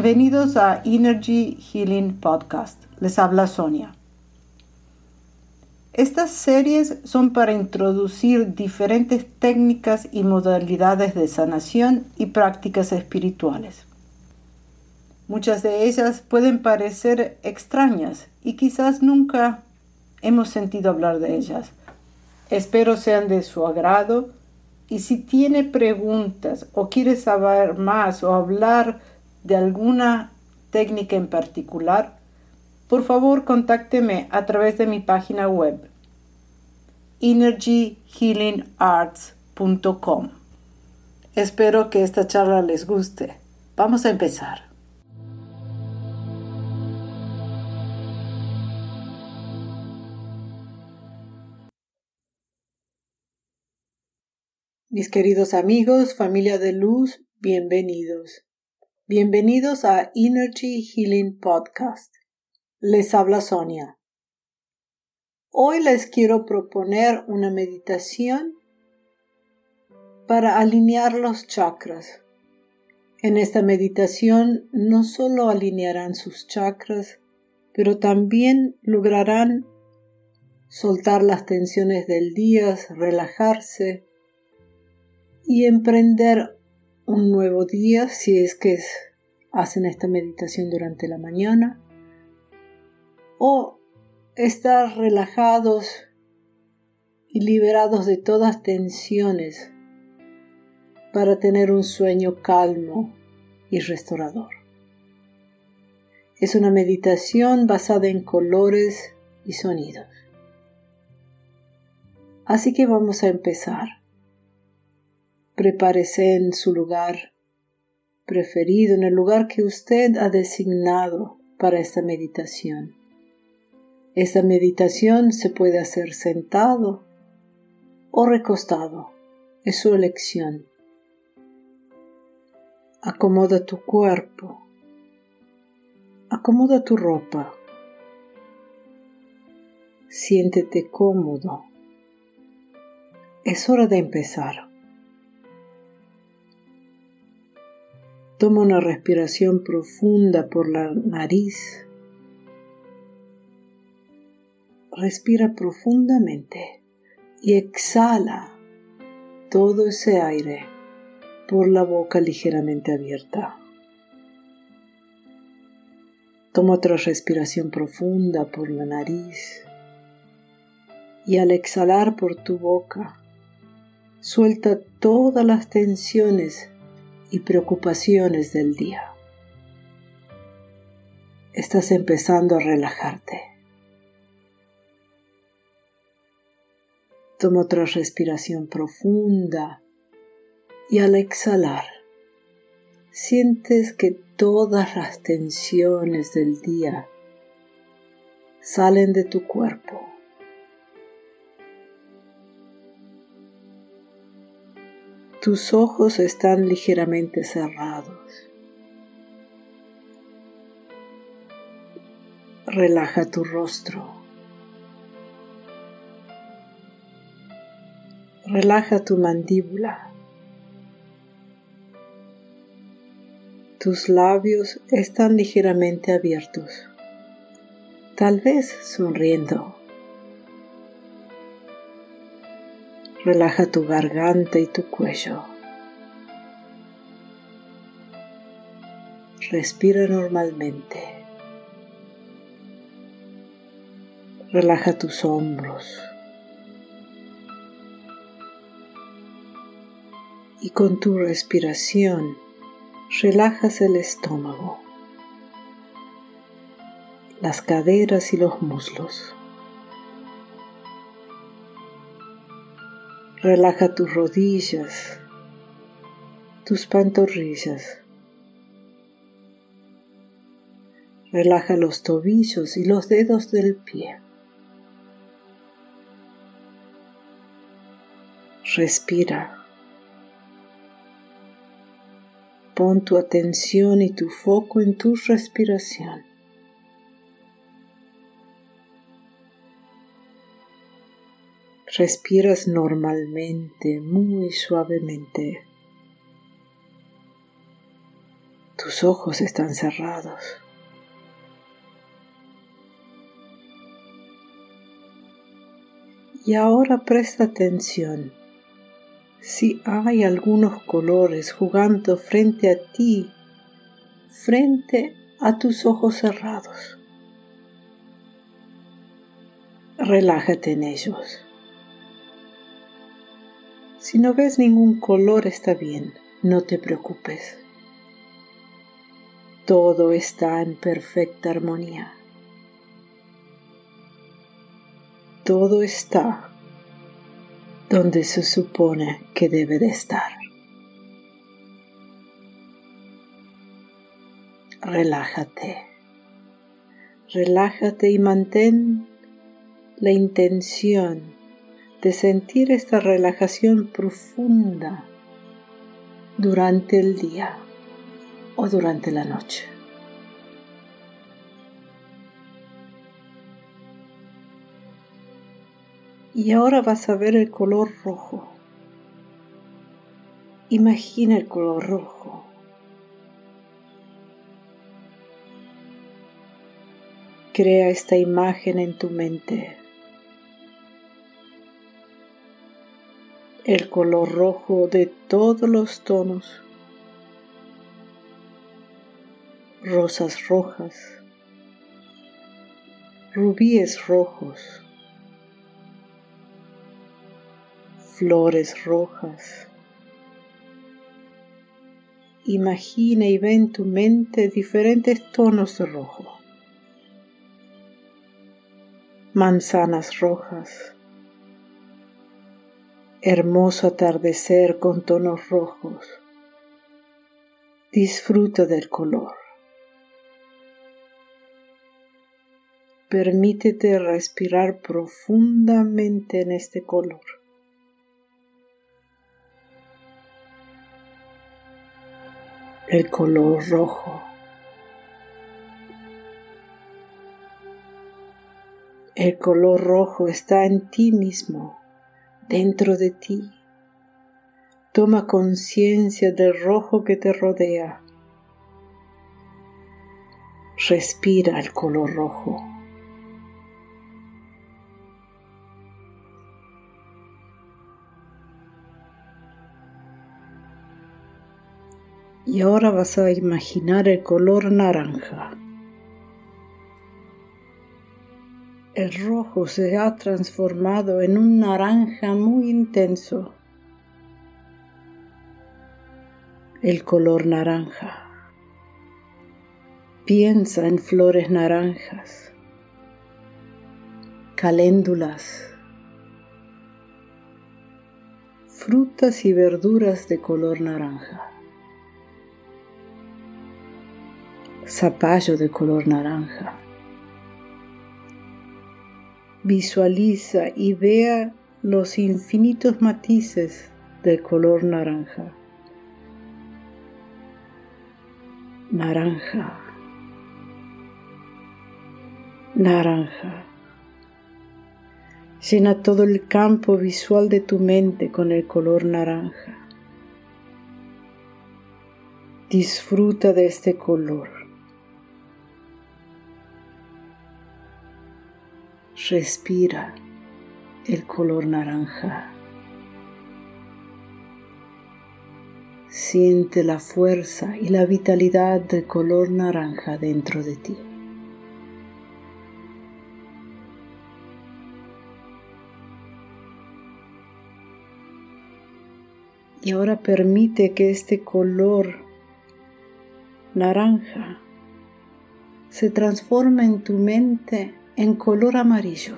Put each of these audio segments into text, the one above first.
Bienvenidos a Energy Healing Podcast. Les habla Sonia. Estas series son para introducir diferentes técnicas y modalidades de sanación y prácticas espirituales. Muchas de ellas pueden parecer extrañas y quizás nunca hemos sentido hablar de ellas. Espero sean de su agrado y si tiene preguntas o quiere saber más o hablar de alguna técnica en particular, por favor contácteme a través de mi página web energyhealingarts.com. Espero que esta charla les guste. Vamos a empezar. Mis queridos amigos, familia de luz, bienvenidos. Bienvenidos a Energy Healing Podcast. Les habla Sonia. Hoy les quiero proponer una meditación para alinear los chakras. En esta meditación no solo alinearán sus chakras, pero también lograrán soltar las tensiones del día, relajarse, y emprender un nuevo día si es que hacen esta meditación durante la mañana o estar relajados y liberados de todas tensiones para tener un sueño calmo y restaurador. Es una meditación basada en colores y sonidos. Así que vamos a empezar prepárese en su lugar preferido, en el lugar que usted ha designado para esta meditación. Esta meditación se puede hacer sentado o recostado, es su elección. Acomoda tu cuerpo, acomoda tu ropa, siéntete cómodo. Es hora de empezar. Toma una respiración profunda por la nariz. Respira profundamente y exhala todo ese aire por la boca ligeramente abierta. Toma otra respiración profunda por la nariz y al exhalar por tu boca, suelta todas las tensiones y preocupaciones del día. Estás empezando a relajarte. Toma otra respiración profunda y al exhalar sientes que todas las tensiones del día salen de tu cuerpo Tus ojos están ligeramente cerrados. Relaja tu rostro. Relaja tu mandíbula. Tus labios están ligeramente abiertos, tal vez sonriendo. Relaja tu garganta y tu cuello. Respira normalmente. Relaja tus hombros. Y con tu respiración relajas el estómago, las caderas y los muslos. Relaja tus rodillas, tus pantorrillas. Relaja los tobillos y los dedos del pie. Respira. Pon tu atención y tu foco en tu respiración. Respiras normalmente, muy suavemente. Tus ojos están cerrados. Y ahora presta atención. Si hay algunos colores jugando frente a ti, frente a tus ojos cerrados, relájate en ellos. Si no ves ningún color está bien, no te preocupes. Todo está en perfecta armonía. Todo está donde se supone que debe de estar. Relájate. Relájate y mantén la intención de sentir esta relajación profunda durante el día o durante la noche. Y ahora vas a ver el color rojo. Imagina el color rojo. Crea esta imagen en tu mente. El color rojo de todos los tonos rosas rojas, rubíes rojos, flores rojas. Imagina y ve en tu mente diferentes tonos de rojo. Manzanas rojas. Hermoso atardecer con tonos rojos. Disfruta del color. Permítete respirar profundamente en este color. El color rojo. El color rojo está en ti mismo, dentro de ti. Toma conciencia del rojo que te rodea. Respira el color rojo. Y ahora vas a imaginar el color naranja. El rojo se ha transformado en un naranja muy intenso. El color naranja. Piensa en flores naranjas, caléndulas, frutas y verduras de color naranja. zapallo de color naranja. Visualiza y vea los infinitos matices del color naranja. Naranja. Naranja. Llena todo el campo visual de tu mente con el color naranja. Disfruta de este color. Respira el color naranja. Siente la fuerza y la vitalidad del color naranja dentro de ti. Y ahora permite que este color naranja se transforme en tu mente en color amarillo,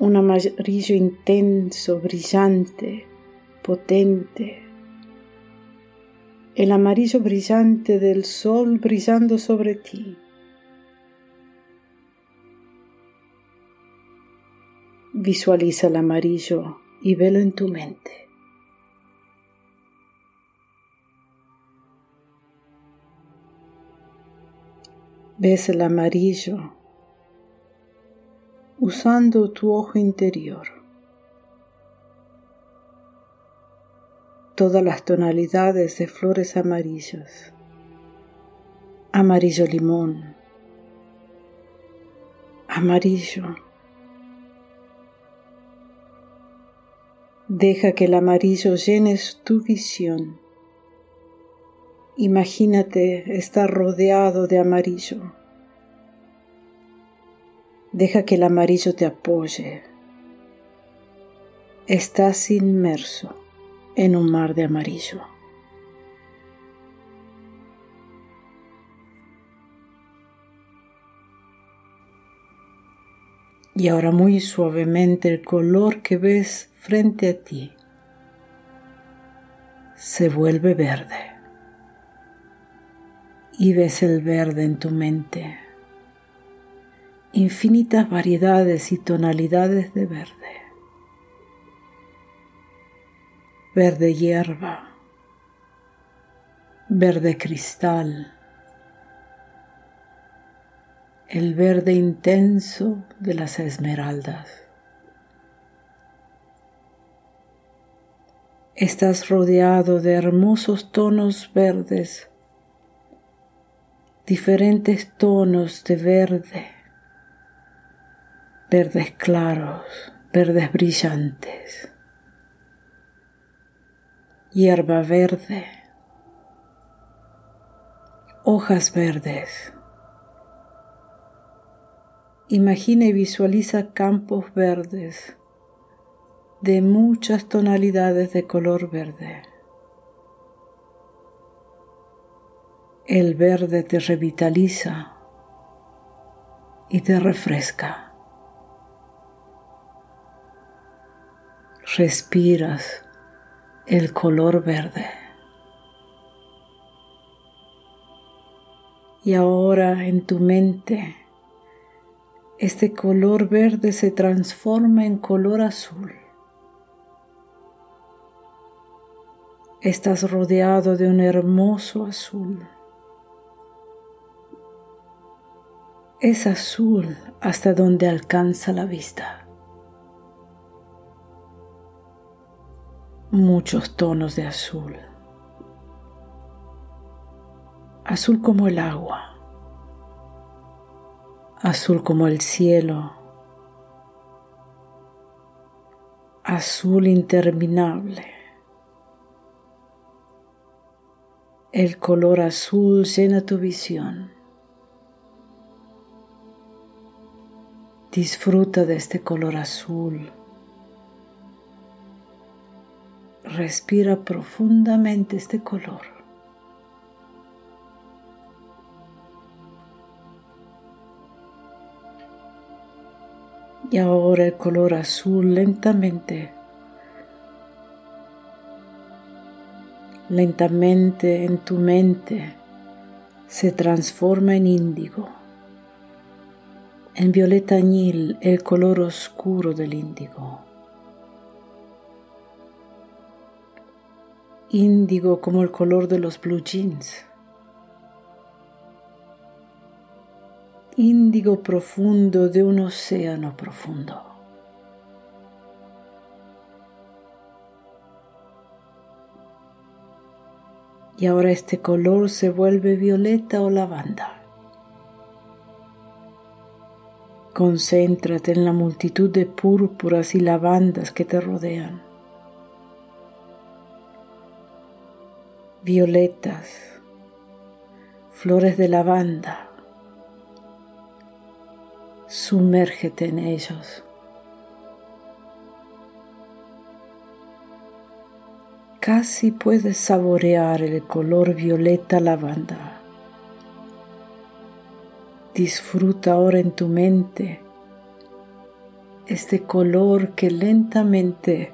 un amarillo intenso, brillante, potente, el amarillo brillante del sol brillando sobre ti. Visualiza el amarillo y velo en tu mente. Ves el amarillo usando tu ojo interior. Todas las tonalidades de flores amarillas amarillo limón, amarillo. Deja que el amarillo llene tu visión. Imagínate estar rodeado de amarillo. Deja que el amarillo te apoye. Estás inmerso en un mar de amarillo. Y ahora muy suavemente el color que ves frente a ti se vuelve verde. Y ves el verde en tu mente. Infinitas variedades y tonalidades de verde. Verde hierba. Verde cristal el verde intenso de las esmeraldas. Estás rodeado de hermosos tonos verdes, diferentes tonos de verde, verdes claros, verdes brillantes, hierba verde, hojas verdes Imagina y visualiza campos verdes de muchas tonalidades de color verde. El verde te revitaliza y te refresca. Respiras el color verde. Y ahora en tu mente este color verde se transforma en color azul. Estás rodeado de un hermoso azul. Es azul hasta donde alcanza la vista. Muchos tonos de azul. Azul como el agua azul como el cielo, azul interminable. El color azul llena tu visión. Disfruta de este color azul. Respira profundamente este color. Y ahora el color azul lentamente, lentamente en tu mente se transforma en índigo, en violeta añil, el color oscuro del índigo. Índigo como el color de los blue jeans. índigo profundo de un océano profundo. Y ahora este color se vuelve violeta o lavanda. Concéntrate en la multitud de púrpuras y lavandas que te rodean. Violetas, flores de lavanda, sumérgete en ellos. Casi puedes saborear el color violeta lavanda. Disfruta ahora en tu mente este color que lentamente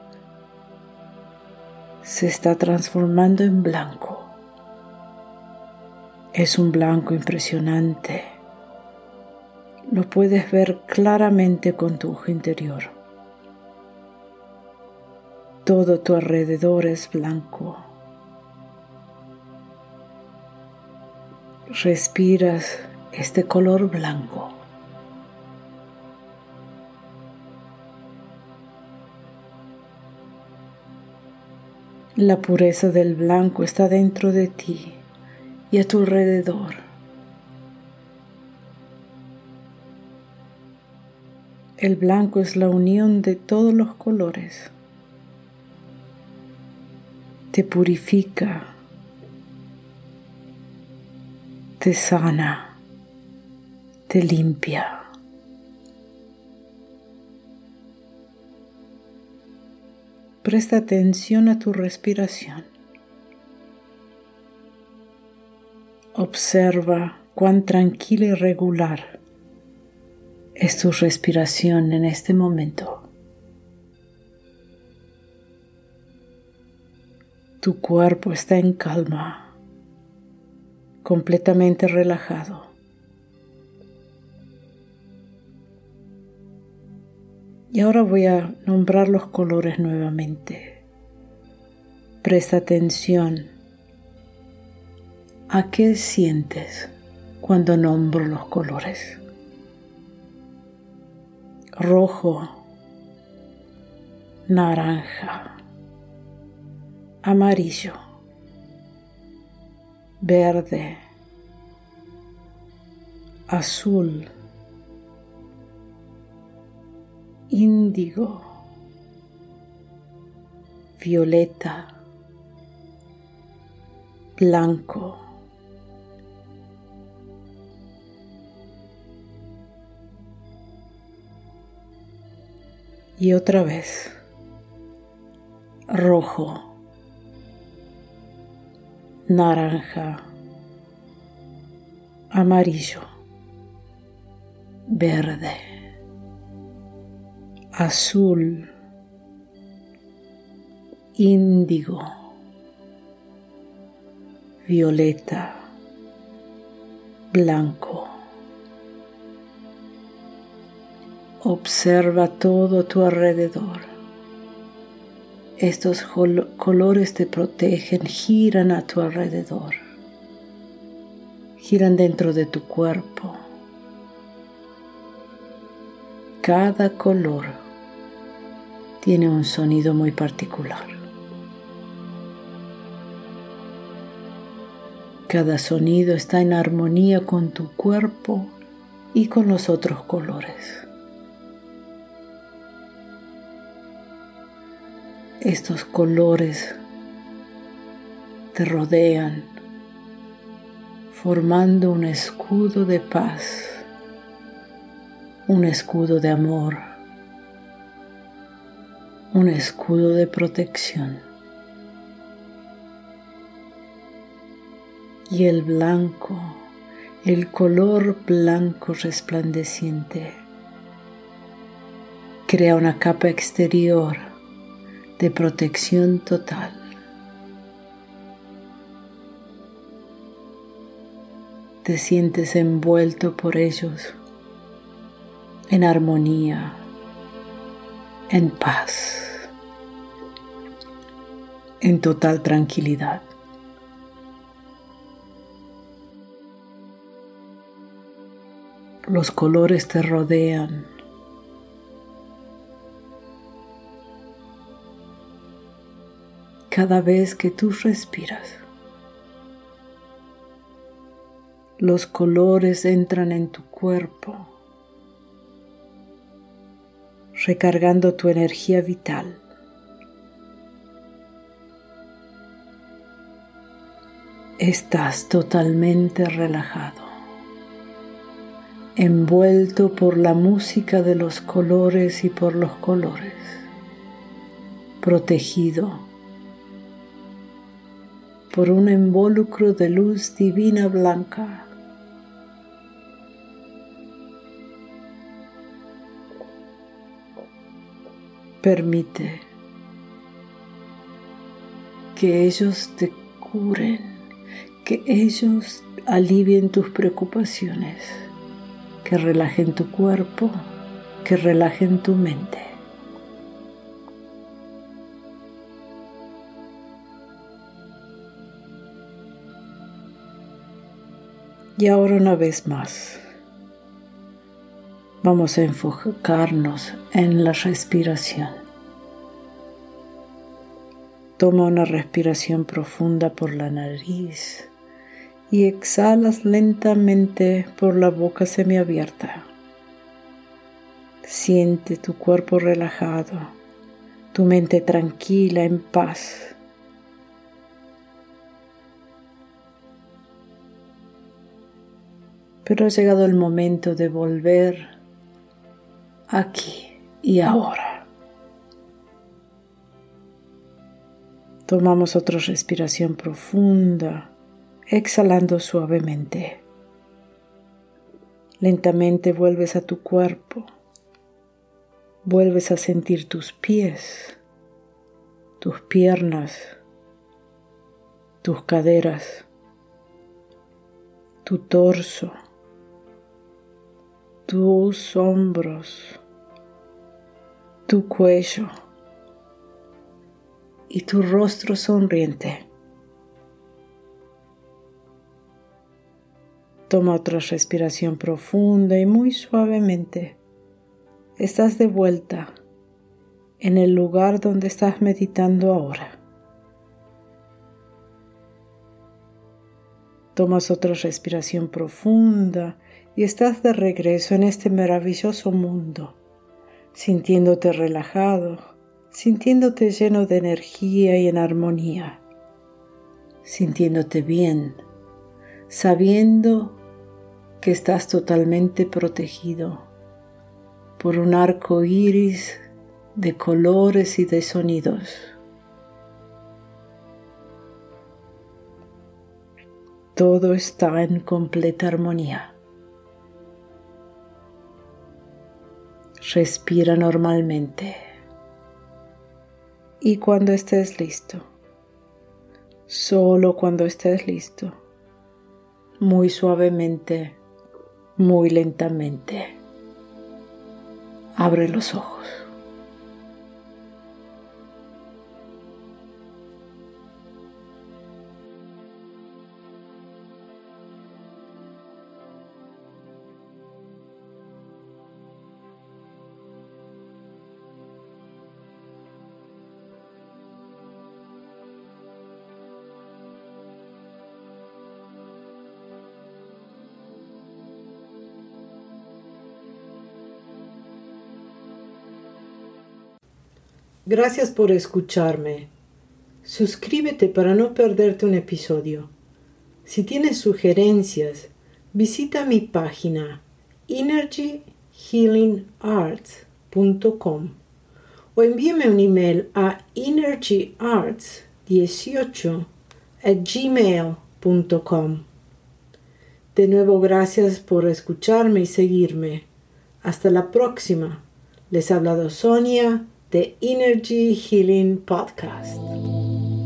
se está transformando en blanco. Es un blanco impresionante lo puedes ver claramente con tu ojo interior. Todo tu alrededor es blanco. Respiras este color blanco. La pureza del blanco está dentro de ti y a tu alrededor. El blanco es la unión de todos los colores. Te purifica, te sana, te limpia. Presta atención a tu respiración. Observa cuán tranquila y regular es tu respiración en este momento. Tu cuerpo está en calma, completamente relajado. Y ahora voy a nombrar los colores nuevamente. Presta atención a qué sientes cuando nombro los colores rojo, naranja, amarillo, verde, azul, índigo, violeta, blanco. y otra vez rojo, naranja, amarillo, verde, azul, índigo, violeta, blanco. Observa todo tu alrededor. Estos colores te protegen, giran a tu alrededor, giran dentro de tu cuerpo. Cada color tiene un sonido muy particular. Cada sonido está en armonía con tu cuerpo y con los otros colores. estos colores te rodean formando un escudo de paz, un escudo de amor, un escudo de protección. Y el blanco, el color blanco resplandeciente, crea una capa exterior de protección total. Te sientes envuelto por ellos en armonía, en paz, en total tranquilidad. Los colores te rodean cada vez que tú respiras. Los colores entran en tu cuerpo, recargando tu energía vital. Estás totalmente relajado, envuelto por la música de los colores y por los colores, protegido por un involucro de luz divina blanca. Permite que ellos te curen, que ellos alivien tus preocupaciones, que relajen tu cuerpo, que relajen tu mente. Y ahora una vez más, vamos a enfocarnos en la respiración. Toma una respiración profunda por la nariz y exhalas lentamente por la boca semiabierta. Siente tu cuerpo relajado, tu mente tranquila, en paz. Pero ha llegado el momento de volver aquí y ahora. Tomamos otra respiración profunda, exhalando suavemente. Lentamente vuelves a tu cuerpo. Vuelves a sentir tus pies, tus piernas, tus caderas, tu torso, tus hombros, tu cuello y tu rostro sonriente. Toma otra respiración profunda y muy suavemente. Estás de vuelta en el lugar donde estás meditando ahora. Tomas otra respiración profunda y estás de regreso en este maravilloso mundo, sintiéndote relajado, sintiéndote lleno de energía y en armonía, sintiéndote bien, sabiendo que estás totalmente protegido por un arco iris de colores y de sonidos. Todo está en completa armonía. Respira normalmente. Y cuando estés listo, solo cuando estés listo, muy suavemente, muy lentamente. Abre los ojos. Gracias por escucharme. Suscríbete para no perderte un episodio. Si tienes sugerencias, visita mi página energyhealingarts.com o envíame un email a energyarts18 gmail.com. De nuevo, gracias por escucharme y seguirme. Hasta la próxima. Les ha hablado Sonia the Energy Healing Podcast.